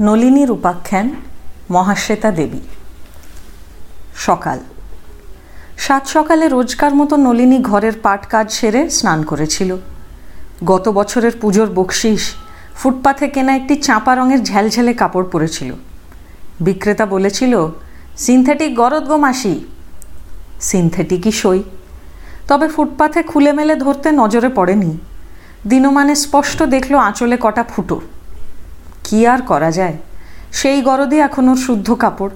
নলিনীর উপাখ্যান মহাশ্বেতা দেবী। সকাল। সাত সকালে রোজকার মতো নলিনী ঘরের পাট কাজ সেরে স্নান করেছিল। গত বছরের পুজোর বকশিস, ফুটপাথে কেনা একটি চাঁপা রঙের ঝ্যালঝেলে কাপড় পরেছিল। বিক্রেতা বলেছিল, সিনথেটিক গরদ গো মাসি। সিনথেটিকই সই। তবে ফুটপাথে খুলে মেলে ধরতে নজরে পড়েনি। দিনমানে স্পষ্ট দেখল আঁচলে কটা ফুটো। কি আর করা যায়? সেই গরদে এখন ওর শুদ্ধ কাপড়।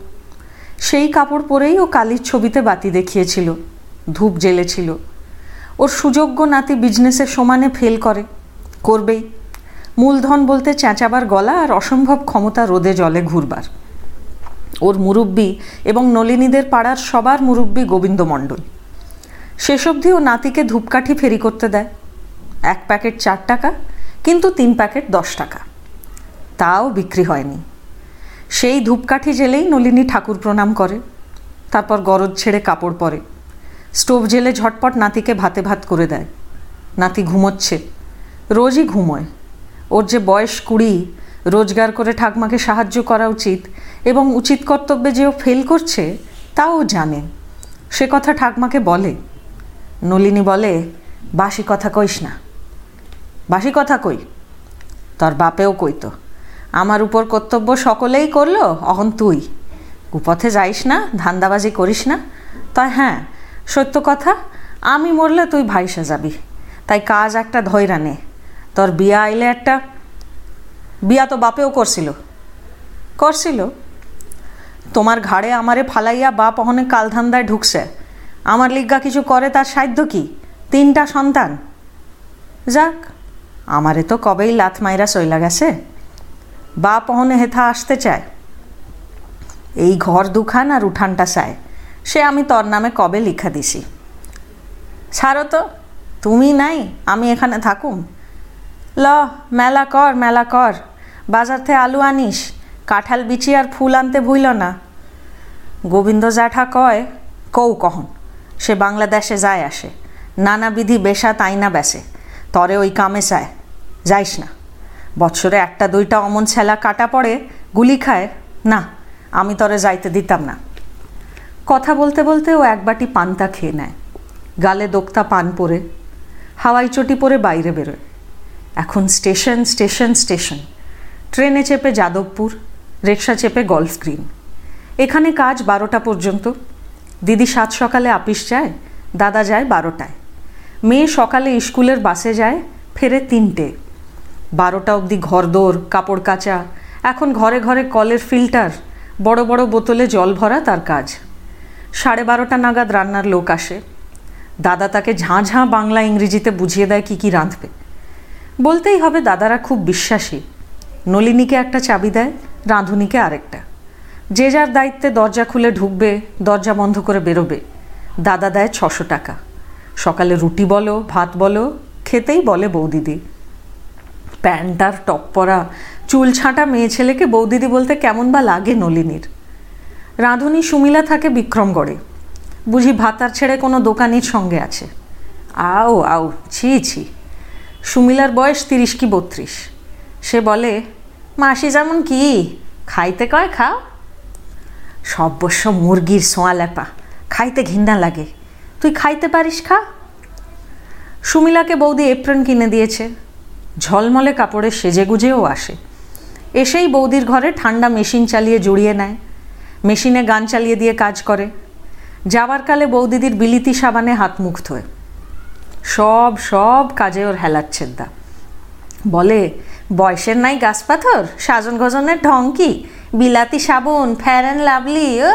সেই কাপড় পরেই ও কালির ছবিতে বাতি দেখিয়েছিল, ধূপ জ্বেলেছিল। ওর সুযোগ্য নাতি বিজনেসের সমানে ফেল করে, করবেই। মূলধন বলতে চেঁচাবার গলা আর অসম্ভব ক্ষমতা রোদে জলে ঘুরবার। ওর মুরব্বী এবং নলিনীদের পাড়ার সবার মুরব্বী গোবিন্দ মণ্ডল শেষ অবধি ও নাতিকে ধূপকাঠি ফেরি করতে দেয়। এক প্যাকেট চার টাকা, কিন্তু তিন প্যাকেট দশ টাকা। তাও বিক্রি হয়নি। সেই ধূপকাঠি জেলেই নলিনী ঠাকুর প্রণাম করে, তারপর গরজ ছেড়ে কাপড় পরে। স্টোভ জেলে ঝটপট নাতিকে ভাতে ভাত করে দেয়। নাতি ঘুমোচ্ছে, রোজই ঘুমোয়। ওর যে বয়স কুড়ি, রোজগার করে ঠাকমাকে সাহায্য করা উচিত এবং উচিত কর্তব্যে যে ও ফেল করছে, তাও জানে। সে কথা ঠাকমাকে বলে। নলিনী বলে, বাসি কথা কইস না। বাসি কথা কই। তোর বাপেও কইতো। আমার উপর কর্তব্য সকলেই করল, অহন তুই। কুপথে যাইস না, ধান্দাবাজি করিস না। তাই হ্যাঁ সত্য কথা, আমি মরলে তুই ভাইসা যাবি। তাই কাজ একটা ধৈরা নে। তোর বিয়া আইলে একটা, বিয়া তো বাপেও করছিল। করছিল? তোমার ঘাড়ে আমারে ফালাইয়া বাপ অহনে কালধান্দায় ঢুকছে। আমার লিগা কিছু করে তার সাধ্য কি? তিনটা সন্তান। যাক, আমারে তো কবেই লাথ মাইরা চইলা গেছে। বাপ অহনে হেথা আসতে চায়। এই ঘর দুখান আর উঠানটা চায়। সে আমি তোর নামে কবে লিখা দিছি। ছাড়ো তো, তুমি নাই, আমি এখানে থাকুম। ল, মেলা কর মেলা কর বাজার থেকে আলু আনিস, কাঁঠাল বিচি আর ফুল আনতে ভুইল না। গোবিন্দ জ্যাঠা কয় কৌ কহন, সে বাংলাদেশে যায় আসে। নানাবিধি বেশা তাই না বেসে, তরে ওই কামে চায়, যাইস না। বছরে একটা, দুইটা অমন ছেলা কাটা পড়ে, গুলি খায়। না, আমি তরে যাইতে দিতাম না। কথা বলতে বলতে ও এক বাটি পান্তা খেয়ে নেয়। গালে দোক্তা পান পরে, হাওয়াই চটি পরে বাইরে বেরোয়। এখন স্টেশন স্টেশন স্টেশন। ট্রেনে চেপে যাদবপুর রিক্সা চেপে গলফ গ্রিন। এখানে কাজ বারোটা পর্যন্ত। দিদি সাত সকালে আপিস যায়, দাদা যায় বারোটায়। মেয়ে সকালে স্কুলের বাসে যায়, ফেরে তিনটে। বারোটা অবধি ঘরদোর, কাপড় কাচা, এখন ঘরে ঘরে কলের ফিল্টার, বড় বড় বোতলে জল ভরা তার কাজ। সাড়ে বারোটা নাগাদ রান্নার লোক আসে। দাদা তাকে ঝাঁ ঝাঁ বাংলা ইংরেজিতে বুঝিয়ে দেয় কি কি রাঁধবে। বলতেই হবে দাদারা খুব বিশ্বাসী। নলিনীকে একটা চাবি দেয়, রাঁধুনিকে আরেকটা। যে যার দায়িত্বে দরজা খুলে ঢুকবে, দরজা বন্ধ করে বেরোবে। দাদা দেয় ছশো টাকা। সকালে রুটি বলো, ভাত বলো, খেতেই বলে বৌদিদি। প্যান্ট আর টপ পরা চুল ছাঁটা মেয়ে ছেলেকে বৌদিদি বলতে কেমন বা লাগে নলিনীর? রাঁধুনি সুমিলা থাকে বিক্রমগড়ে। বুঝি ভাতার ছেড়ে কোনো দোকানির সঙ্গে আছে। আও আও, ছি ছি। সুমিলার বয়স তিরিশ কি বত্রিশ। সে বলে, মাসি যেমন কি, খাইতে কয় খাও? সর্বস্ব মুরগির সোয়া ল্যাপা খাইতে ঘিন্না লাগে। তুই খাইতে পারিস খা? সুমিলাকে বৌদি এপ্রন কিনে দিয়েছে। ঝলমলে কাপড়ে সেজে গুজেও আসে। এসেই বৌদির ঘরে ঠান্ডা মেশিন চালিয়ে জড়িয়ে নেয়। মেশিনে গান চালিয়ে দিয়ে কাজ করে। যাবার কালে বৌদিদির বিলিতি সাবানে হাত মুখ ধোয় সব সব কাজে ওর হেলাচ্ছেন দা বলে, বয়সের নাই গাছ পাথর সাজন গজনের ঢং কি? বিলাতি সাবুন ফ্যার অ্যান্ড লাভলি ও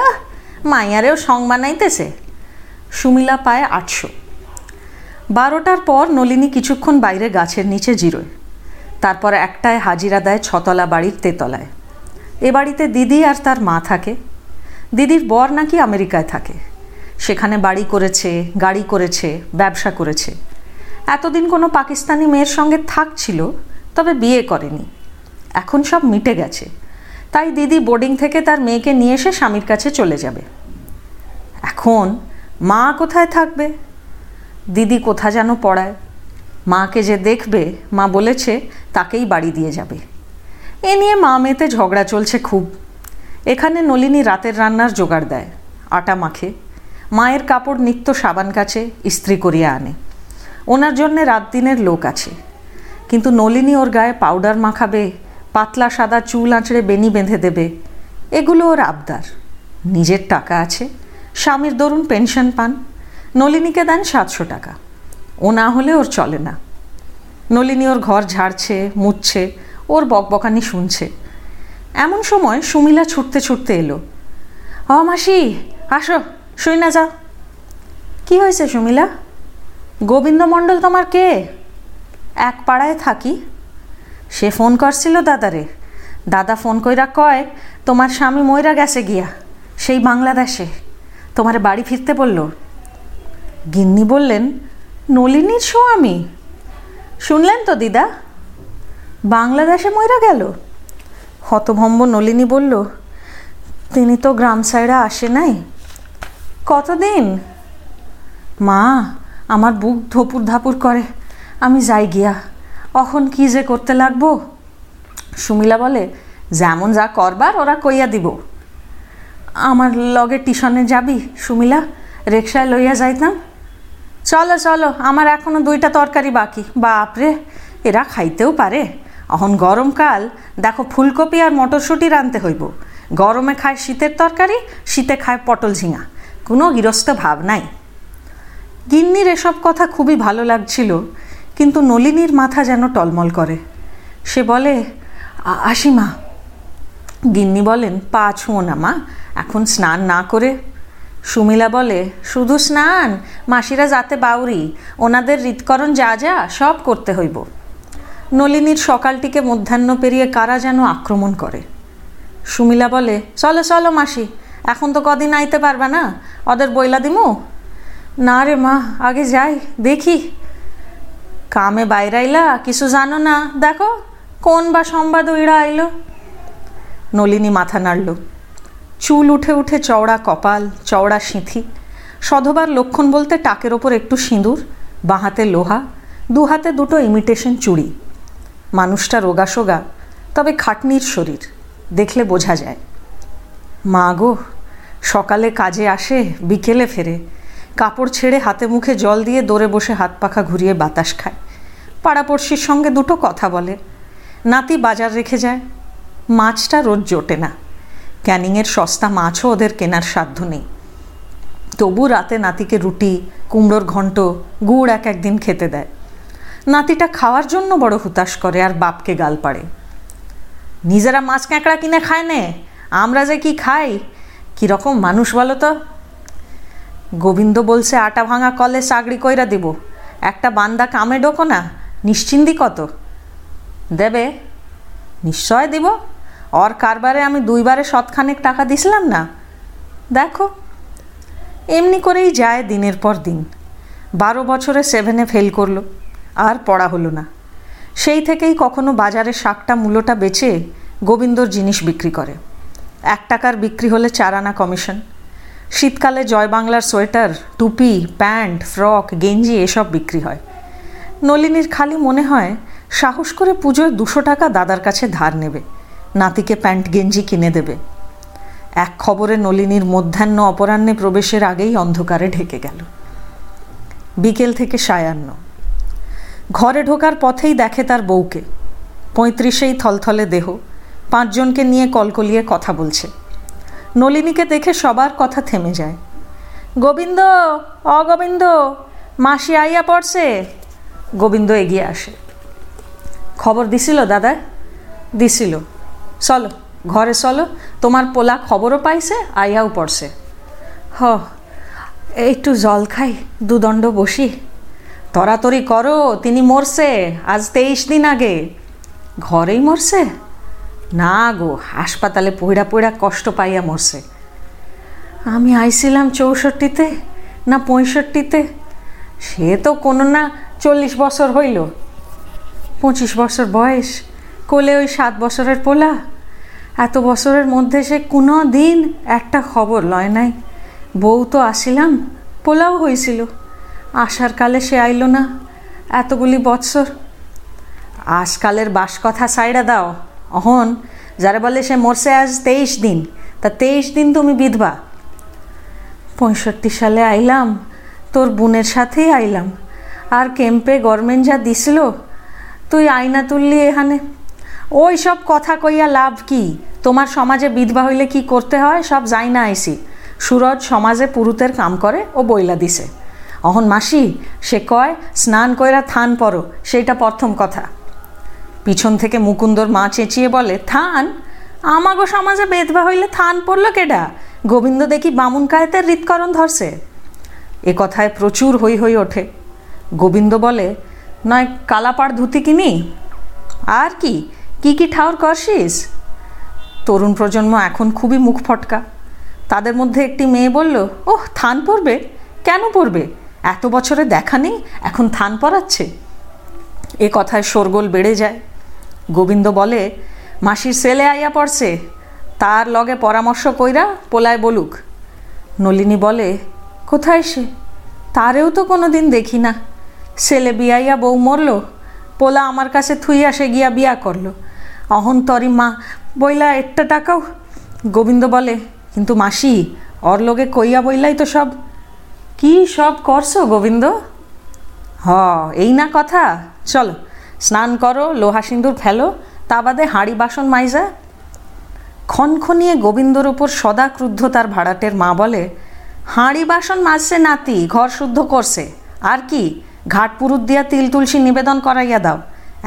মাইয়ারেও সং বানাইতেছে। সুমিলা পায় আটশো। বারোটার পর নলিনী কিছুক্ষণ বাইরে গাছের নিচে জিরোয়। তারপর একটায় হাজিরা দেয় ছতলা বাড়ির তেতলায়। এ বাড়িতে দিদি আর তার মা থাকে। দিদির বর নাকি আমেরিকায় থাকে। সেখানে বাড়ি করেছে, গাড়ি করেছে, ব্যবসা করেছে। এতদিন কোনো পাকিস্তানি মেয়ের সঙ্গে থাকছিল, তবে বিয়ে করেনি। এখন সব মিটে গেছে। তাই দিদি বোর্ডিং থেকে তার মেয়েকে নিয়ে এসে স্বামীর কাছে চলে যাবে। এখন মা কোথায় থাকবে? দিদি কোথা যেন পড়ায়? মাকে যে দেখবে, মা বলেছে তাকেই বাড়ি দিয়ে যাবে। এ নিয়ে মা মেয়েতে ঝগড়া চলছে খুব। এখানে নলিনী রাতের রান্নার জোগাড় দেয়, আটা মাখে, মায়ের কাপড় নিত্য সাবান কাছে ইস্ত্রি করিয়া আনে। ওনার জন্যে রাত দিনের লোক আছে। কিন্তু নলিনী ওর গায়ে পাউডার মাখাবে, পাতলা সাদা চুল আঁচড়ে বেনি বেঁধে দেবে, এগুলো ওর আবদার। নিজের টাকা আছে, স্বামীর দরুন পেনশন পান নলিনীকে দেন সাতশো টাকা। ও না হলে ওর চলে না। নলিনী ওর ঘর ঝাড়ছে, মুছছে, ওর বকবকানি শুনছে। এমন সময় সুমিলা ছুটতে ছুটতে এলো। অ মাসি, আসো, শুই না যাও। কি হয়েছে সুমিলা? গোবিন্দ মণ্ডল তোমার কে? এক পাড়ায় থাকি। সে ফোন করছিল দাদারে। দাদা ফোন কইরা কয়, তোমার স্বামী ময়রা গেছে গিয়া। সেই বাংলাদেশে। তোমার বাড়ি ফিরতে বলল। গিন্নি বললেন নলিনীর স্বামী। শুনলেন তো দিদা? বাংলাদেশে ময়রা গেল? হতভম্ব নলিনী বলল, তিনি তো গ্রাম সাইডে আসে নাই। কতদিন? মা, আমার বুক ধপুর ধাপুর করে। আমি যাই গিয়া। অখন কি যে করতে লাগবো? সুমিলা বলে, যেমন যা করবার, ওরা কইয়া দিব। আমার লগে টিউশনে যাবি, সুমিলা? রিক্সায় লইয়া যাইতাম? চলো চলো, আমার এখনও দুইটা তরকারি বাকি। বাপরে এরা খাইতেও পারে। এখন গরমকাল দেখো ফুলকপি আর মটরশুঁটি রানতে হইব। গরমে খায় শীতের তরকারি, শীতে খায় পটল ঝিঙা। কোনো গৃহস্থ ভাব নাই। গিন্নির এসব কথা খুবই ভালো লাগছিল, কিন্তু নলিনীর মাথা যেন টলমল করে। সে বলে আসি মা গিন্নি বলেন, পা ছুঁয়ো না মা, এখন স্নান না করে সুমিলা বলে, শুধু স্নান, মাসিরা যাতে বাউরি, ওনাদের হৃৎকরণ যা যা, সব করতে হইব। নলিনীর সকালটিকে মধ্যাহ্ন পেরিয়ে কারা যেন আক্রমণ করে। সুমিলা বলে, চলো চলো মাসি, এখন তো কদিন আইতে পারবে না, ওদের বইলা দিমু? না রে মা, আগে যাই, দেখি। কামে বাইরাইলা, কিছু জানো না, দেখো, কোন বা সংবাদ ওইরা আইলো? নলিনী মাথা নাড়ল। চুল উঠে উঠে চওড়া কপাল, চওড়া সিঁথি। সধবার লক্ষণ বলতে টাকের ওপর একটু সিঁদুর, বাঁহাতে লোহা দু হাতে দুটো ইমিটেশন চুড়ি। মানুষটা রোগাসোগা, তবে খাটনির শরীর, দেখলে বোঝা যায়। মা গো, সকালে কাজে আসে, বিকেলে ফেরে। কাপড় ছেড়ে হাতে মুখে জল দিয়ে দৌড়ে বসে হাত পাখা ঘুরিয়ে বাতাস খায়। পাড়াপড়শির সঙ্গে দুটো কথা বলে। নাতি বাজার রেখে যায়। মাছটা রোজ জোটে না। ক্যানিংয়ের সস্তা মাছও ওদের কেনার সাধ্য নেই। তবু রাতে নাতিকে রুটি, কুমড়োর ঘন্ট, গুড় এক একদিন খেতে দেয়। নাতিটা খাওয়ার জন্য বড় হুতাশ করে আর বাপকে গাল পাড়ে। নিজেরা মাছ ক্যাঁকড়া কিনে খায় নে, আমরা যে কি খাই? কীরকম মানুষ বলো তো? গোবিন্দ বলছে, আটা ভাঙা কলে চাকরি কইরা দিব। একটা বান্দা কামে ডোকো না নিশ্চিন্দি কত? দেবে? নিশ্চয় দিব। ওর কারবারে আমি দুইবারে শতখানেক টাকা দিছিলাম না। দেখো, এমনি করেই যায় দিনের পর দিন। বারো বছরে সেভেনে ফেল করল, আর পড়া হলো না। সেই থেকেই কখনো বাজারে শাকটা, মূলোটা বেচে গোবিন্দর জিনিস বিক্রি করে। এক টাকার বিক্রি হলে চার আনা কমিশন শীতকালে জয় বাংলার সোয়েটার, টুপি, প্যান্ট, ফ্রক, গেঞ্জি এসব বিক্রি হয়। নলিনীর খালি মনে হয় সাহস করে পুজোয় দুশো টাকা দাদার কাছে ধার নেবে। নাতিকে প্যান্ট গেঞ্জি কিনে দেবে। এক খবরে নলিনীর মধ্যাহ্ন অপরাহ্নে প্রবেশের আগেই অন্ধকারে ঢেকে গেল। বিকেল থেকে সায়ান্ন। ঘরে ঢোকার পথেই দেখে তার বউকে। পঁয়ত্রিশেই থলথলে দেহ। পাঁচজনকে নিয়ে কলকলিয়ে কথা বলছে। নলিনীকে দেখে সবার কথা থেমে যায়। গোবিন্দ, অগোবিন্দ, মাসি আইয়া পড়ছে? গোবিন্দ এগিয়ে আসে। খবর দিছিল দাদা? দিছিল। চলো, ঘরে চলো, তোমার পোলা খবরও পাইছে, আইয়াও পড়ছে। হ, একটু জল খাই, দুদণ্ড বসি। তরাতরি করো, তিনি মরছে, আজ তেইশ দিন আগে। ঘরেই মরছে? না গো, হাসপাতালে পইড়া পইড়া কষ্ট পাইয়া মরছে। আমি আইছিলাম চৌষট্টিতে, না পঁয়ষট্টিতে? সে তো কোনো না চল্লিশ বছর হইল। পঁচিশ বছর বয়স কোলে ওই সাত বছরের পোলা? এত বছরের মধ্যে সে কোনো দিন একটা খবর লয় নাই। বউ তো আসিলাম, পোলাও হয়েছিল আসার কালে সে আইল না, এতগুলি বৎসর। আজকালের বাস কথা সাইডা দাও। অহন, যারা বলে সে মরছে আজ তেইশ দিন, তা তেইশ দিন তুমি বিধবা। পঁয়ষট্টি সালে আইলাম, তোর বোনের সাথেই আইলাম। আর কেম্পে গভর্নমেন্ট যা দিছিল, তুই আয়না তুললি এখানে। ওই সব কথা কইয়া লাভ কি? তোমার সমাজে বিধবা হইলে কি করতে হয়? সব যাই না আইসি। সুরজ সমাজে পুরুতের কাম করে ও বইলা দিছে। অহন মাসি, সে কয়, স্নান কইরা থান পরো সেইটা প্রথম কথা। পিছন থেকে মুকুন্দর মা চেঁচিয়ে বলে, থান? আমাগো সমাজে বেদবা হইলে থান পড়ল কেডা? গোবিন্দ দেখি বামুন কায়েতের হৃৎকরণ ধরছে। এ কথায় প্রচুর হই হই ওঠে। গোবিন্দ বলে, নয়, কালাপাড় ধুতি কিনি? আর কি? কি কি ঠাউর করছিস? তরুণ প্রজন্ম এখন খুবই মুখ ফটকা। তাদের মধ্যে একটি মেয়ে বলল, ওহ, থান পড়বে কেন পড়বে এত বছরে দেখা নেই, এখন থান পড়াচ্ছে এ কথায় শোরগোল বেড়ে যায়। গোবিন্দ বলে, মাসির ছেলে আইয়া পড়ছে, তার লগে পরামর্শ কইরা পোলায় বলুক। নলিনী বলে, কোথায় সে? তারেও তো কোনো দিন দেখি না। ছেলে বিয়াইয়া বউ মরল, পোলা আমার কাছে থুইয়া সে গিয়া বিয়া করল। অহন তরি মা। বইলা একটা টাকাও? গোবিন্দ বলে, কিন্তু মাসি, অর লগে কইয়া বইলাই তো সব। কি সব করছ গোবিন্দ? হ, এই না কথা। চলো, স্নান করো, লোহা সিন্দুর ফেলো, তা বাদে হাঁড়ি বাসন মাইজা। ক্ষণক্ষণিয়ে গোবিন্দর ওপর সদা ক্রুদ্ধ তার ভাড়াটের মা বলে, হাঁড়ি বাসন মাজছে নাতি, ঘর শুদ্ধ করছে। আর কি, ঘাট পুরুত দিয়া তিল তুলসী নিবেদন করাইয়া দাও।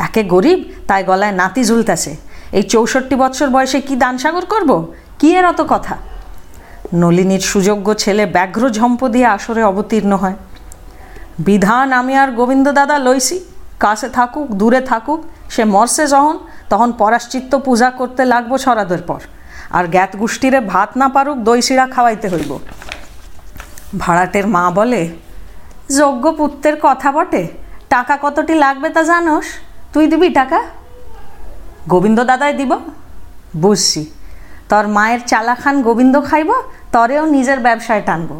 একে গরিব, তাই গলায় নাতি ঝুলতেছে। এই চৌষট্টি বছর বয়সে কি দানসাগর করব? কি এর অত কথা? নলিনীর সুযোগ্য ছেলে ব্যাঘ্র ঝম্প দিয়ে আসরে অবতীর্ণ হয়। বিধান আমি আর গোবিন্দ দাদা লইছি। কাছে থাকুক, দূরে থাকুক, সে মরছে যখন, তখন পরাশ্চিত্ত পূজা করতে লাগবো ছড়াদের পর। আর জ্ঞাত গোষ্ঠীরে ভাত না পারুক, দই শিরা খাওয়াইতে হইব। ভাড়াটের মা বলে যোগ্য পুত্রের কথা বটে। টাকা কতটি লাগবে তা জানোস? তুই দিবি টাকা? গোবিন্দ দাদাই দিব। বুঝছি। তোর মায়ের চালাখান গোবিন্দ খাইব, তরেও নিজের ব্যবসায় টানবো।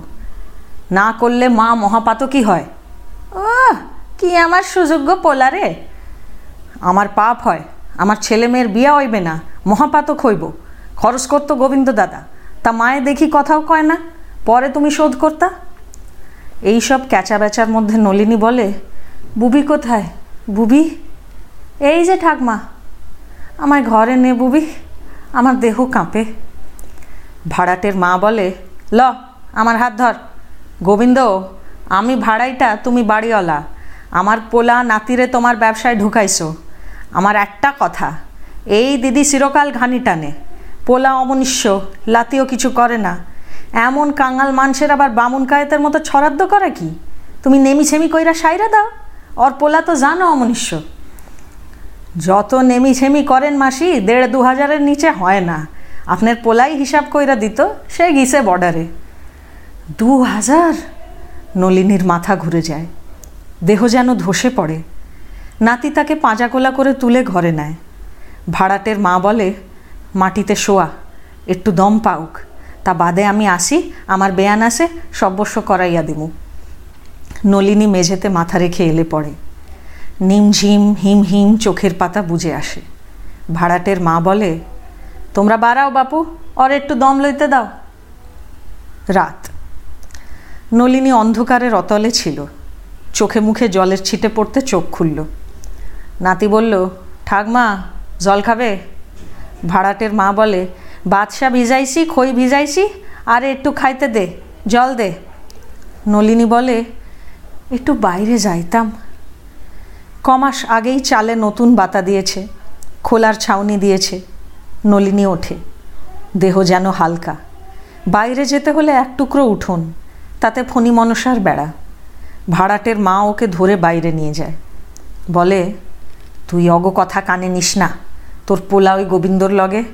না করলে মা মহাপাতকী হয়। ও কি আমার সুযোগ্য পোলারে আমার পাপ হয়, আমার ছেলে মেয়ের বিয়া হইবে না, মহাপাতক হইব। খরচ করতো গোবিন্দ দাদা তা মায়ে দেখি কথাও কয় না, পরে তুমি শোধ করতা। এইসব ক্যাচা বেচার মধ্যে নলিনী বলে, বুবি কোথায়? বুবি? এই যে ঠাকমা আমায় ঘরে নে বুবি, আমার দেহ কাঁপে। ভাড়াটের মা বলে, ল, আমার হাত ধর। গোবিন্দ, আমি ভাড়াইটা তুমি বাড়িওয়ালা। আমার পোলা নাতিরে তোমার ব্যবসায় ঢুকাইছো। আমার একটা কথা, এই দিদি চিরকাল ঘানি টানে। পোলা অমনুষ্য, লাতিও কিছু করে না। এমন কাঙাল মানুষের আবার বামুন কায়েতের মতো ছরাদ্দ করে কি? তুমি নেমি ছেমি কইরা সাইরা দাও। ওর পোলা তো জানো অমনুষ্য। যত নেমি ছেমি করেন মাসি, দেড় দু হাজারের নিচে হয় না। আপনার পোলাই হিসাব কইরা দিত, সে গিসে বর্ডারে। দু হাজার? নলিনীর মাথা ঘুরে যায়। দেহ যেন ধসে পড়ে। নাতি তাকে পাঁজাকোলা করে তুলে ঘরে নেয়। ভাড়াটের মা বলে, মাটিতে শোয়া, একটু দম পাউক। তা বাদে আমি আসি, আমার বেয়ান আসে সব্যস্ব করাইয়া দিমু। নলিনী মেঝেতে মাথা রেখে এলে পড়ে। নিমঝিম হিম হিম চোখের পাতা বুঝে আসে। ভাড়াটের মা বলে, তোমরা বাড়াও বাপু অর একটু দম লইতে দাও। রাত। নলিনী অন্ধকারের অতলে ছিল। চোখে মুখে জলের ছিটে পড়তে চোখ খুলল। নাতি বলল ঠাকমা জল খাবে? ভাড়াটের মা বলে, বাদশা ভিজাইছি, খই ভিজাইছি, আরে একটু খাইতে দে, জল দে। নলিনী বলে, একটু বাইরে যাইতাম কমাস আগেই চালে নতুন বাতা দিয়েছে, খোলার ছাউনি দিয়েছে, নলিনী ওঠে, দেহ যেন হালকা। বাইরে যেতে হলে এক টুকরো উঠোন, তাতে ফণি মনসার বেড়া। ভাড়াটের মা ওকে ধরে বাইরে নিয়ে যায়। বলে, তুই অগ কথা কানে নিস না, তোর পোলা ওই গোবিন্দর লগে?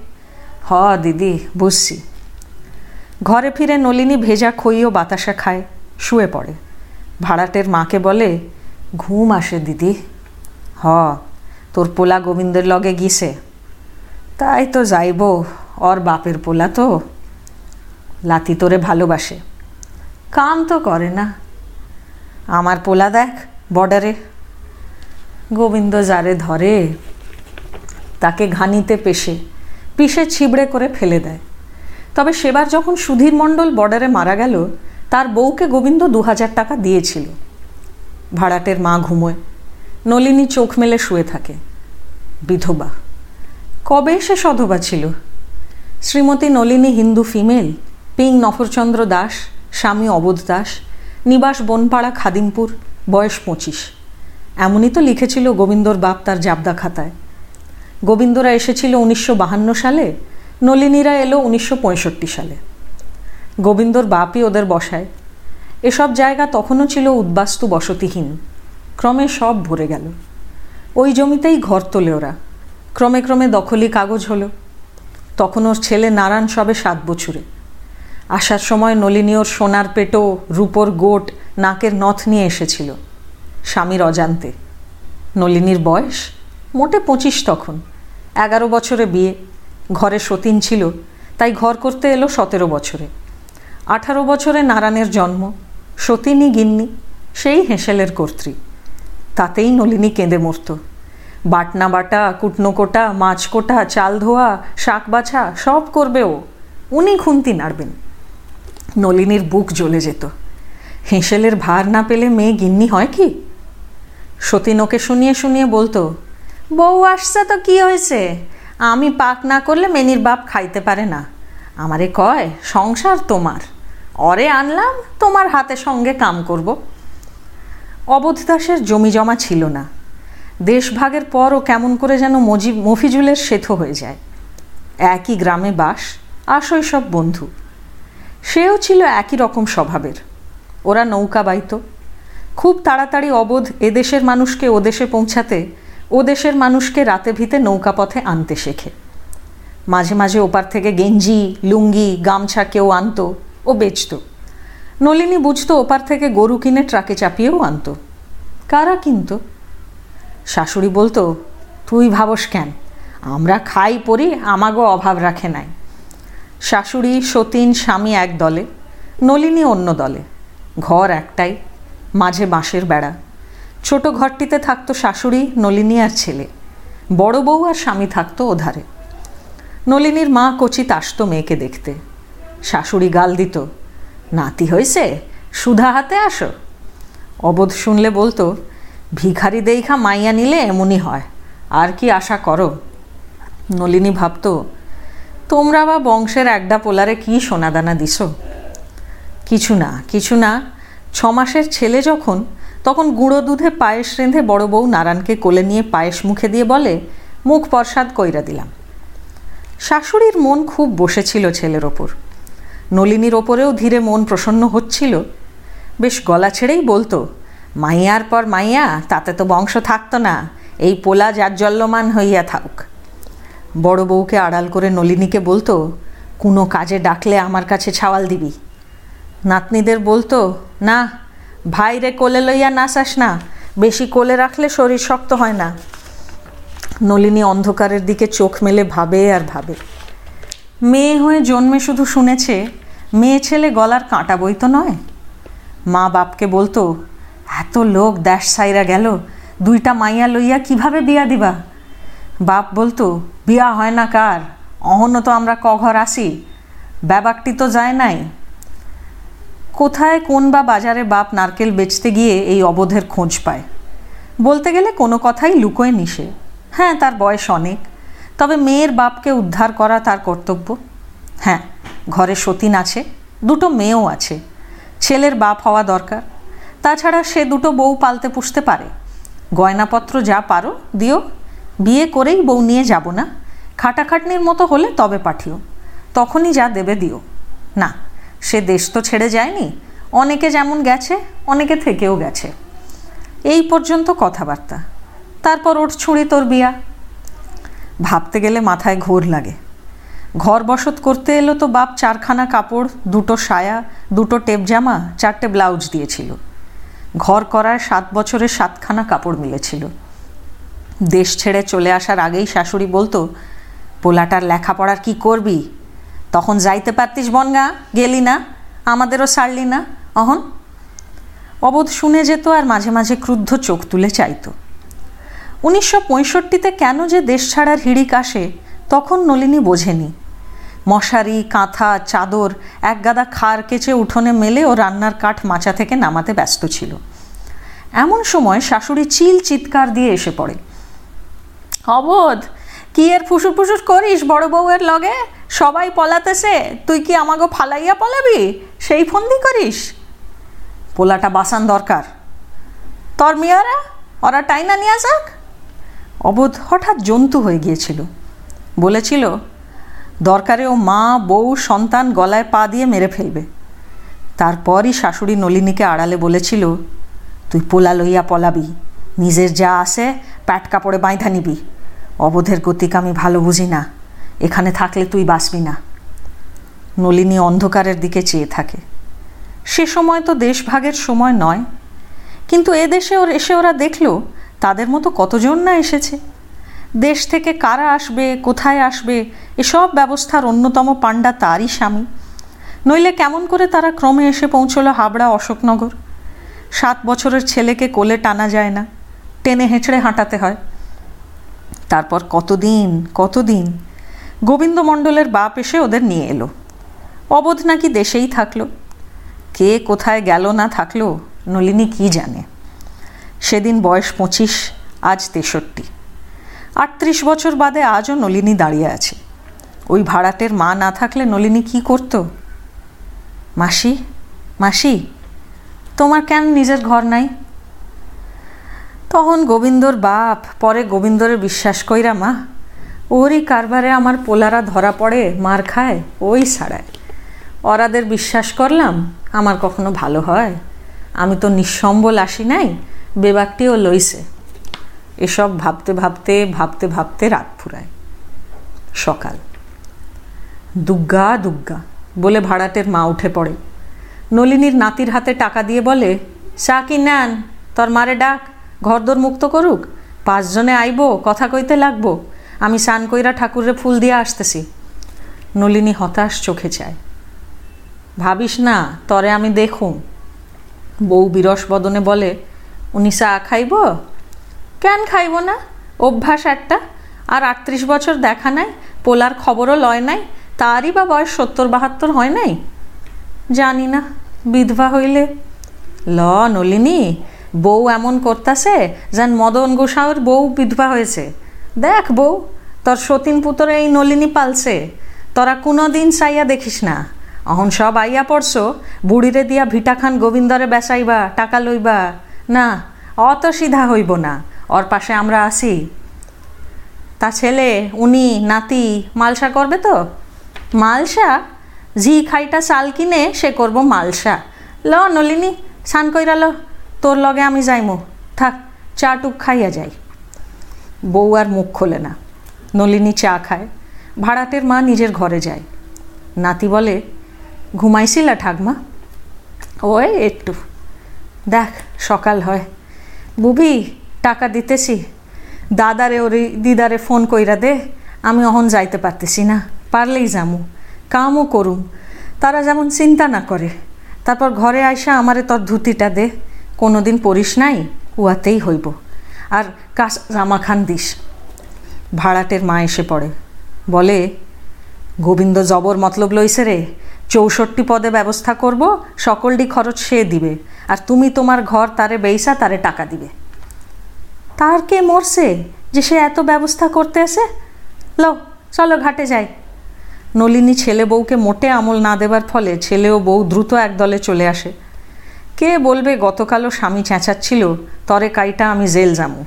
হ, দিদি, বুঝছি। ঘরে ফিরে নলিনী ভেজা খই ও বাতাসা খায়, শুয়ে পড়ে। ভাড়াটের মাকে বলে, ঘুম আসে, দিদি। হ, তোর পোলা গোবিন্দের লগে গিছে। তাই তো যাইব, ওর বাপের পোলা তো। লাতি তোরে ভালোবাসে। কাম তো করে না। আমার পোলা দেখ, বর্ডারে। গোবিন্দ যারে ধরে, তাকে ঘানিতে পেশে, পিষে ছিবড়ে করে ফেলে দেয়। তবে সেবার যখন সুধীর মণ্ডল বর্ডারে মারা গেল, তার বউকে গোবিন্দ দু হাজার টাকা দিয়েছিল। ভাড়াটের মা ঘুমোয়। নলিনী চোখ মেলে শুয়ে থাকে। বিধবা। কবে সে সধবা ছিল? শ্রীমতী নলিনী হিন্দু ফিমেল, পিং নফরচন্দ্র দাস, স্বামী অবোধ দাস, নিবাস বনপাড়া খাদিমপুর, বয়স পঁচিশ। এমনই তো লিখেছিল গোবিন্দর বাপ তার জাবদা খাতায়। গোবিন্দরা এসেছিল উনিশশো বাহান্ন সালে, নলিনীরা এলো উনিশশো পঁয়ষট্টি সালে। গোবিন্দর বাপই ওদের বসায়। এসব জায়গা তখনও ছিল উদ্বাস্তু বসতিহীন। ক্রমে সব ভরে গেল। ওই জমিতেই ঘর তোলে ওরা। ক্রমে ক্রমে দখলি কাগজ হলো। তখন ওর ছেলে নারায়ণ সবে সাত বছরে। আসার সময় নলিনী ওর সোনার পেটো, রূপোর গোট, নাকের নথ নিয়ে এসেছিল স্বামীর অজান্তে। নলিনীর বয়স মোটে পঁচিশ তখন। এগারো বছরে বিয়ে। ঘরে সতীন ছিল, তাই ঘর করতে এলো সতেরো বছরে। আঠারো বছরে নারায়ণের জন্ম। সতীনই গিন্নি, সেই হেঁসেলের কর্ত্রী। তাতেই নলিনী কেঁদে মরত। বাটনা বাটা, কুটনো কোটা, মাছ কোটা, চাল ধোয়া, শাক বাছা, সব করবে ও। উনি খুন্তি নাড়বেন। নলিনীর বুক জ্বলে যেত। হেঁসেলের ভার না পেলে মেয়ে গিন্নি হয় কি? সতীন ওকে শুনিয়ে শুনিয়ে বলতো, বউ আসছে তো কি হয়েছে? আমি পাক না করলে মেনির বাপ খাইতে পারে না। আমারে কয়, সংসার তোমার। অরে আনলাম, তোমার হাতে সঙ্গে কাম করব। অবোধ দাসের জমি জমা ছিল না। দেশভাগের পরও কেমন করে যেন মজি মফিজুলের সেথ হয়ে যায়। একই গ্রামে বাস আসই সব বন্ধু। সেও ছিল একই রকম স্বভাবের। ওরা নৌকা বাইত। খুব তাড়াতাড়ি অবোধ এদেশের মানুষকে ওদেশে পৌঁছাতে, ও দেশের মানুষকে রাতে ভিতে নৌকা পথে আনতে শেখে। মাঝে মাঝে ওপার থেকে গেঞ্জি, লুঙ্গি, গামছা কেউ আনতো, ও বেচত। নলিনী বুঝতো ওপার থেকে গরু কিনে ট্রাকে চাপিয়েও আনতো। কারা কিনতো? শাশুড়ি বলতো, তুই ভাবস কেন? আমরা খাই পরি, আমাগো অভাব রাখে নাই। শাশুড়ি, সতীন, স্বামী এক দলে, নলিনী অন্য দলে। ঘর একটাই, মাঝে বাঁশের বেড়া। ছোট ঘরটিতে থাকতো শাশুড়ি, নলিনী আর ছেলে। বড় বউ আর স্বামী থাকতো ওধারে। নলিনীর মা কচিত আসতো মেয়েকে দেখতে। শাশুড়ি গাল দিত নাতি হয়েছে সুধা হাতে আসো। অবোধ শুনলে বলতো, ভিখারি দেইখা মাইয়া নিলে এমনই হয়, আর কি আশা করো? নলিনী ভাবত, তোমরা বা বংশের একডা পোলারে কি সোনাদানা দিস কিছু না কিছু না ছ মাসের ছেলে যখন, তখন গুঁড়ো দুধে পায়েস রেঁধে বড় বউ নারায়ণকে কোলে নিয়ে পায়েস মুখে দিয়ে বলে, মুখ প্রসাদ কইরা দিলাম। শাশুড়ির মন খুব বসেছিল ছেলের ওপর। নলিনীর ওপরেও ধীরে মন প্রসন্ন হচ্ছিল। বেশ গলা ছেড়েই বলতো, মাইয়ার পর মাইয়া, তাতে তো বংশ থাকতো না, এই পোলা জাজ্জল্যমান হইয়া থাক। বড় বউকে আড়াল করে নলিনীকে বলতো, কোনো কাজে ডাকলে আমার কাছে ছাওয়াল দিবি। নাতনিদের বলতো, না, ভাইরে কোলে লইয়া নাচাস না, বেশি কোলে রাখলে শরীর শক্ত হয় না। নলিনী অন্ধকারের দিকে চোখ মেলে ভাবে আর ভাবে। মেয়ে হয়ে জন্মে শুধু শুনেছে, মেয়ে ছেলে গলার কাঁটা বই তো নয়। মা বাপকে বলতো, এত লোক দেশ সাইরা গেল, দুইটা মাইয়া লইয়া কীভাবে বিয়া দিবা? বাপ বলতো, বিয়া হয় না কার, অহনো তো আমরা কঘর আসি, ব্যাবাকটি তো যায় নাই। কোথায় কোন বা বাজারে বাপ নারকেল বেচতে গিয়ে এই অবোধের খোঁজ পায়? বলতে গেলে কোনো কথাই লুকোয় নিশে হ্যাঁ তার বয়স অনেক। তবে মেয়ের বাপকে উদ্ধার করা তার কর্তব্য। হ্যাঁ ঘরে সতীন আছে, দুটো মেয়েও আছে। ছেলের বাপ হওয়া দরকার। তাছাড়া সে দুটো বউ পালতে পুষতে পারে। গয়নাপত্র যা পারো দিও। বিয়ে করেই বউ নিয়ে যাব না। খাটাখাটনির মতো হলে তবে পাঠিও। তখনই যা দেবে দিও। না, সে দেশ তো ছেড়ে যায়নি। অনেকে যেমন গেছে, অনেকে থেকেও গেছে। এই পর্যন্ত কথাবার্তা। তারপর ওর ছুঁড়ি তোর বিয়া। ভাবতে গেলে মাথায় ঘোর লাগে। ঘর বসত করতে এলো তো বাপ চারখানা কাপড়, দুটো সায়া, দুটো টেপ জামা, চারটে ব্লাউজ দিয়েছিল। ঘর করার সাত বছরে সাতখানা কাপড় মিলেছিল। দেশ ছেড়ে চলে আসার আগেই শাশুড়ি বলতো, পোলাটার লেখাপড়ার কি করবি? তখন যাইতে পারতিস বনগা, গেলি না, আমাদেরও ছাড়লি না, অহন? অবোধ শুনে যেত আর মাঝে মাঝে ক্রুদ্ধ চোখ তুলে চাইতো। উনিশশো পঁয়ষট্টিতে কেন যে দেশ ছাড়ার হিড়িক আসে, তখন নলিনী বোঝেনি। মশারি, কাঁথা, চাদর, এক গাদা খার কেচে উঠোনে মেলে ও রান্নার কাঠ মাচা থেকে নামাতে ব্যস্ত ছিল। এমন সময় শাশুড়ি চিল চিৎকার দিয়ে এসে পড়ে। অবোধ, কি এর ফুসুর ফুসুর করিস বড় বউয়ের লগে? সবাই পলাতেছে, তুই কি আমাগো ফালাইয়া পলাবি? সেই ফন্দি করিস? পোলাটা বাসান দরকার। তর মিয়ারা, ওরা টাইনা নিয়ে যাক। অবোধ হঠাৎ জন্তু হয়ে গিয়েছিল। বলেছিল দরকারে ও মা, বউ, সন্তান গলায় পা দিয়ে মেরে ফেলবে। তারপরই শাশুড়ি নলিনীকে আড়ালে বলেছিল, তুই পোলা লইয়া পলাবি, নিজের যা আসে প্যাট কাপড়ে বাঁধা নিবি। অবোধের গতিক আমি ভালো বুঝি না, এখানে থাকলে তুই বাঁচবি না। নলিনী অন্ধকারের দিকে চেয়ে থাকে। সে সময় তো দেশভাগের সময় নয়, কিন্তু এদেশে ওর এসে ওরা দেখল তাদের মতো কতজন না এসেছে? দেশ থেকে কারা আসবে, কোথায় আসবে, এসব ব্যবস্থার অন্যতম পাণ্ডা তারই স্বামী। নইলে কেমন করে তারা ক্রমে এসে পৌঁছলো হাবড়া অশোকনগর? সাত বছরের ছেলেকে কোলে টানা যায় না, টেনে হেঁচড়ে হাঁটাতে হয়। তারপর কতদিন কতদিন? গোবিন্দ মণ্ডলের বাপ এসে ওদের নিয়ে এলো। অবোধ নাকি দেশেই থাকল। কে কোথায় গেল না থাকল, নলিনী কি জানে? সেদিন বয়স পঁচিশ, আজ তেষট্টি। আটত্রিশ বছর বাদে আজও নলিনী দাঁড়িয়ে আছে। ওই ভাড়াটের মা না থাকলে নলিনী কি করত? মাসি মাসি, তোমার কেন নিজের ঘর নাই? তখন গোবিন্দর বাপ, পরে গোবিন্দরে বিশ্বাস কইরা মা, ওরই কারবারে আমার পোলারা ধরা পড়ে, মার খায়, ওই ছাড়ায়। ওরাদের বিশ্বাস করলাম, আমার কখনো ভালো হয়। আমি তো নিঃসম্বল আসি নাই বেবাকটিও লইছে। এসব ভাবতে ভাবতে ভাবতে ভাবতে রাত ফুরায়। সকাল। দুগ্গা দুগ্গা বলে ভাড়াটের মা উঠে পড়ে। নলিনীর নাতির হাতে টাকা দিয়ে বলে চা কি নেন, তোর মারে ডাক, ঘরদোর মুক্ত করুক, পাঁচজনে আইব, কথা কইতে লাগবো, আমি সান কইরা ঠাকুরে ফুল দিয়ে আসতেছি। নলিনী হতাশ চোখে চায়। ভাবিস না, তরে আমি দেখুম। বউ বিরস বদনে বলে উনি চা খাইব? কেন খাইব না? অভ্যাস একটা। আর আটত্রিশ বছর দেখা নাই, পোলার খবরও লয় নাই, তারই বা বয়স সত্তর, বাহাত্তর হয় নাই? জানি না, বিধবা হইলে। ল, নলিনী, বউ এমন করতাছে যেন মদন গোসাউর বউ বিধবা হয়েছে। দেখ বউ, তোর সতীন পুতরে এই নলিনী পালছে। তোরা কোনো দিন চাইয়া দেখিস না। অহন সব আইয়া পড়ছো, বুড়িরে দিয়া ভিটা খান গোবিন্দরে বেসাইবা টাকা লইবা। না অত সিধা হইব না। ওর পাশে আমরা আসি তা ছেলে, উনি, নাতি, মালসা করবে তো? মালসা? ঝি খাইটা চাল কিনে সে করব মালসা। ল, নলিনী সান কইরা ল, তোর লগে আমি যাইমু। থাক চা টুক খাইয়া যাই। বউ আর মুখ খোলে না। নলিনী চা খায়। ভাড়াটের মা নিজের ঘরে যায়। নাতি বলে, ঘুমাইছিলা ঠাকমা? ওই, একটু। দেখ, সকাল হয়। বুবি, টাকা দিতেছি। দাদারে ওরে, দিদারে ফোন কইরা দে, আমি অহন যাইতে পারতেছি না। পারলেই যামু। কামও করুম। তারা যেমন চিন্তা না করে। তারপর ঘরে আইসা আমারে তোর ধুতিটা দে। কোনো দিন পরিস নাই, উয়াতেই হইব। আর কাস জামা খান দিস। ভাড়াটের মা এসে পড়ে। বলে, গোবিন্দ জবর মতলব লইছে রে। চৌষট্টি পদে ব্যবস্থা করব, সকলটি খরচ সে দিবে। আর তুমি তোমার ঘর তারে বেইসা, তারে টাকা দিবে। তার কে মরছে যে সে এত ব্যবস্থা করতে আসে লো চলো ঘাটে যাই। নলিনী ছেলে বউকে মোটে আমল না দেবার ফলে ছেলে ও বউ দ্রুত একদলে চলে আসে। কে বলবে গতকালও স্বামী চেঁচাচ্ছিল, তরে কাইটা আমি জেল যামু।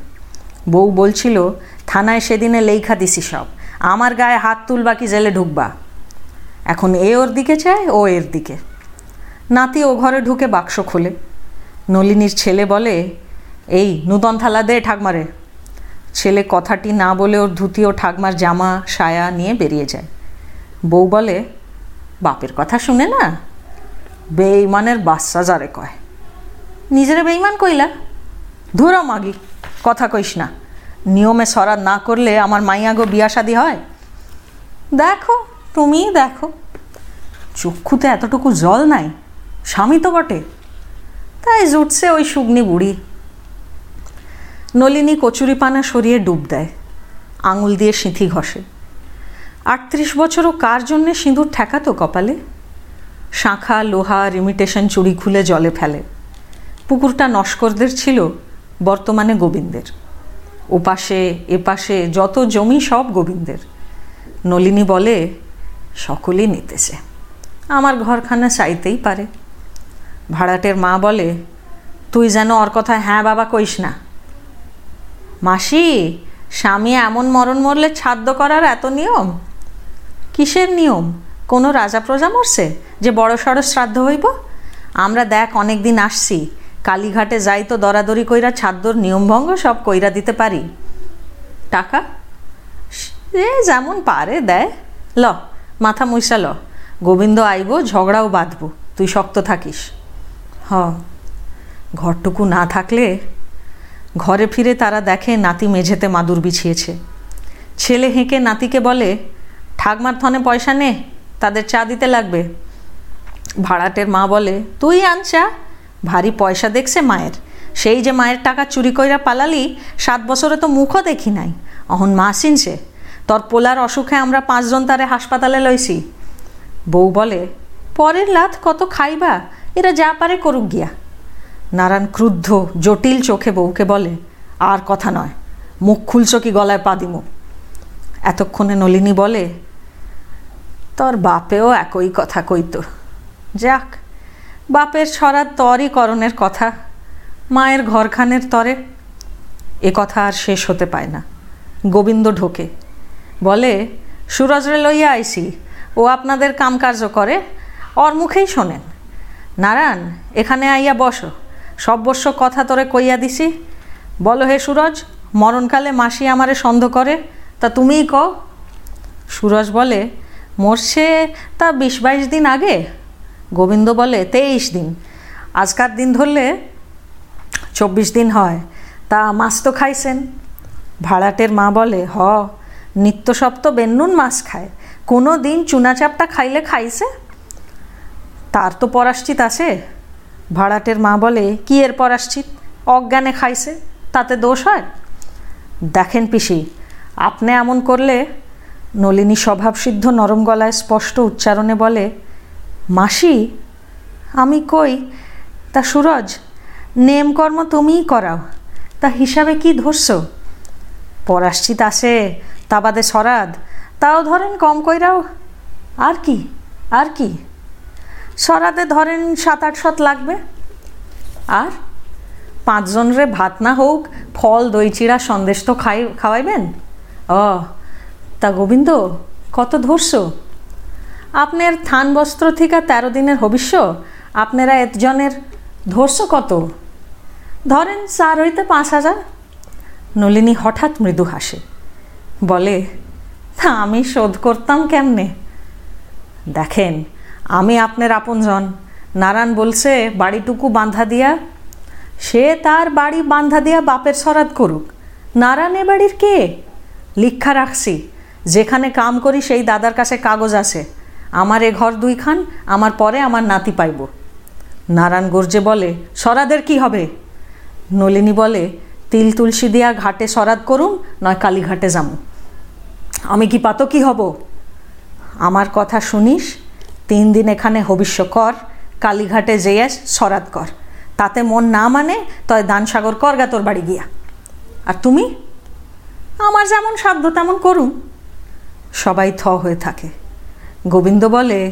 বউ বলছিল, থানায় সেদিনে লেখা দিছি সব। আমার গায়ে হাত তুলবা কি জেলে ঢুকবা? এখন এ ওর দিকে চায় ও এর দিকে। নাতি ও ঘরে ঢুকে বাক্স খোলে। নলিনীর ছেলে বলে, এই, নূতন থালা দে ঠাকমারে। ছেলে কথাটি না বলে ওর ধুতি ও ঠাকমার জামা, সায়া নিয়ে বেরিয়ে যায়। বউ বলে, বাপের কথা শুনে না? বেইমানের বাচ্চা যারে কয়? নিজেরা বেইমান কইলা? ধুরো মাগি, কথা কইস না। নিয়মে সরাদ না করলে আমার মাইয়াগো বিয়া শাদি হয়? দেখো তুমি দেখো, চক্ষুতে এতটুকু জল নাই, স্বামী তো বটে। তাই জুটছে ওই শুগনি বুড়ি। নলিনী কচুরিপানা সরিয়ে ডুব দেয়, আঙুল দিয়ে সিঁথি ঘষে। আটত্রিশ বছরও কার জন্যে সিঁদুর ঠেকাতো কপালে? শাঁখা, লোহা, রিমিটেশন চুড়ি খুলে জলে ফেলে। পুকুরটা নস্করদের ছিল, বর্তমানে গোবিন্দের। ওপাশে, এপাশে যত জমি সব গোবিন্দের। নলিনী বলে সকলেই নিতেছে। আমার ঘরখানা চাইতেই পারে। ভাড়াটের মা বলে, তুই যেন ওর কথা হ্যাঁ বাবা কইস না। মাসি, স্বামী এমন মরণ মরলে ছাদ্য করার এত নিয়ম? কিসের নিয়ম? কোনো রাজা প্রজা মরছে যে বড় সড়ো শ্রাদ্ধ হইব? আমরা দেখ অনেক দিন আসছি, কালীঘাটে যাই তো দরাদরি কইরা ছাদ্যর নিয়মভঙ্গ সব কইরা দিতে পারি। টাকা? এ যেমন পারে, দেয়। ল মাথা মুইসা ল গোবিন্দ আইব, ঝগড়াও বাঁধব, তুই শক্ত থাকিস। হ। ঘরটুকু না থাকলে ঘরে ফিরে তারা দেখে নাতি মেঝেতে মাদুর বিছিয়েছে। ছেলে হেঁকে নাতিকে বলে, ঠাকমার থনে পয়সা নে, তাদের চা দিতে লাগবে। ভাড়াটের মা বলে, তুই আন চা, ভারী পয়সা দেখছে মায়ের। সেই যে মায়ের টাকা চুরি কইরা পালালি, সাত বছরে তো মুখও দেখি নাই। অহন মা চিনছে তোর পোলার অসুখে আমরা পাঁচজন তারে হাসপাতালে লইছি। বউ বলে, পরের লাথ কত খাইবা? এরা যা পারে করুক গিয়া। নারায়ণ ক্রুদ্ধ, জটিল চোখে বউকে বলে, আর কথা নয়, মুখ খুলছ কি গলায় পা দিমু? এতক্ষণে নলিনী বলে, তোর বাপেও একই কথা কইত। যাক, বাপের ছড়ার তরই করণের কথা, মায়ের ঘরখানের তরে। এ কথা আর শেষ হতে পায় না। গোবিন্দ ঢোকে। বলে, সুরজরে লইয়া আইসি। ও আপনাদের কামকার্য করে। ওর মুখেই শোনেন। নারায়ণ, এখানে আইয়া বসো। সব বর্ষ কথা তোরে কইয়া দিছি। বলো হে সুরজ, মরণকালে মাসি আমারে সন্দেহ করে। তা তুমিই ক সুরজ বলে, মরছে তা বিশ বাইশ দিন আগে? গোবিন্দ বলে, তেইশ দিন। আজকার দিন ধরলে চব্বিশ দিন হয়। তা মাছ তো খাইছেন? ভাড়াটের মা বলে, হ। নিত্য সপ্ত বেন্নুন মাছ খায়। কোনো দিন চুনাচাপটা খাইলে খাইছে? তার তো পরাশ্চিত আছে। ভাড়াটের মা বলে, কি এর পরাশ্চিত? অজ্ঞানে খাইছে, তাতে দোষ হয়? দেখেন পিসি, আপনি এমন করলে নলিনী স্বভাবসিদ্ধ নরম গলায় স্পষ্ট উচ্চারণে বলে, মাসি, আমি কই? তা সুরজ, নেমকর্ম তুমিই করাও, তা হিসাবে কি ধরছ? পরাশ্চিত আসে তা বাদে সরাদ। তাও ধরেন কম কইরাও আর কি আর কি? সরাতে ধরেন সাত আট শত লাগবে। আর পাঁচজনরে ভাত না হোক, ফল, দই, চিড়া, সন্দেশ তো খাই, খাওয়াইবেন? ও, তা গোবিন্দ, কত ধরছ? আপনার থান বস্ত্র থেকে তেরো দিনের ভবিষ্য আপনারা একজনের ধরছ কত? ধরেন চার হইতে পাঁচ হাজার। নলিনী হঠাৎ মৃদু হাসে। বলে, আমি শোধ করতাম কেমনে? দেখেন, আমি আপনার আপনজন। নারায়ণ বলছে, বাড়িটুকু বাঁধা দিয়া, সে তার বাড়ি বাঁধা দিয়া বাপের সরাত করুক। নারায়ণ এ বাড়ির কে? লিখা রাখছি, যেখানে কাম করি সেই দাদার কাছে কাগজ আছে। আমার এ ঘর দুইখান, আমার পরে আমার নাতি পাইব। নারায়ণ গর্জে বলে সরাদের কি হবে? নলিনী বলে, তিল তুলসী দিয়া ঘাটে সরাদ করুন নয় কালীঘাটে যামু। আমি কি পাতো কি হব? আমার কথা শুনিস, তিন দিন এখানে হবিষ্য কর কালীঘাটে যেয়ে সরাদ কর তাতে মন না মানে তয় দানসাগর কর গা তোর বাড়ি গিয়া। আর তুমি? আমার যেমন সাধ্য তেমন করুন। সবাই থ হয়ে থাকে। গোবিন্দ বলে,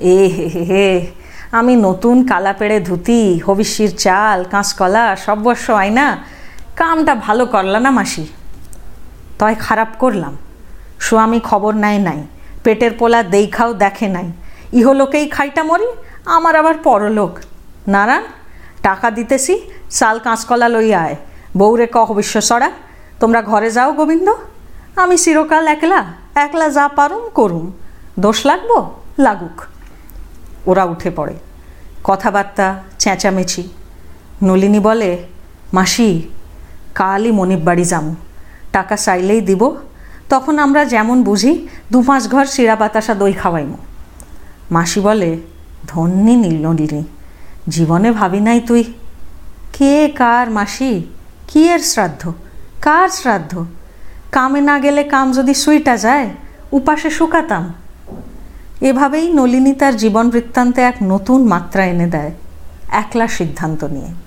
এ হে হে হে, আমি নতুন কালা পেড়ে ধুতি, হবিষ্যির চাল, কাঁচকলা, সব বর্ষ আয়না। কামটা ভালো করলা না মাসি? তয় খারাপ করলাম। স্বামী খবর নেয় নাই, পেটের পোলা দেখাও দেখে নাই। ইহলোকেই খাইটা মরি, আমার আবার পরলোক। নারায়ণ, টাকা দিতেছি, চাল কাঁচকলা লইয়া আয়। বউরে কহ বিশ্বসরা, তোমরা ঘরে যাও গোবিন্দ। আমি চিরকাল একলা একলা যা পারুম করুম। দোষ লাগবো? লাগুক। ওরা উঠে পড়ে। কথাবার্তা চেঁচামেচি। নলিনী বলে, মাসি, কালই মনিব বাড়ি যামু। টাকা চাইলেই দিব তখন আমরা যেমন বুঝি দু পাঁচ ঘর শিরা বাতাসা দই খাওয়াইমু। মাসি বলে, ধন্যি নীলনলিনী জীবনে ভাবি নাই তুই। কে, কার মাসি? কি এর শ্রাদ্ধ? কার শ্রাদ্ধ? কামে না গেলে কাম যদি সুইটা যায়, উপাসে শুকাতাম। এভাবেই নলিনী তার জীবন বৃত্তান্তে এক নতুন মাত্রা এনে দেয়, একলা সিদ্ধান্ত নিয়ে।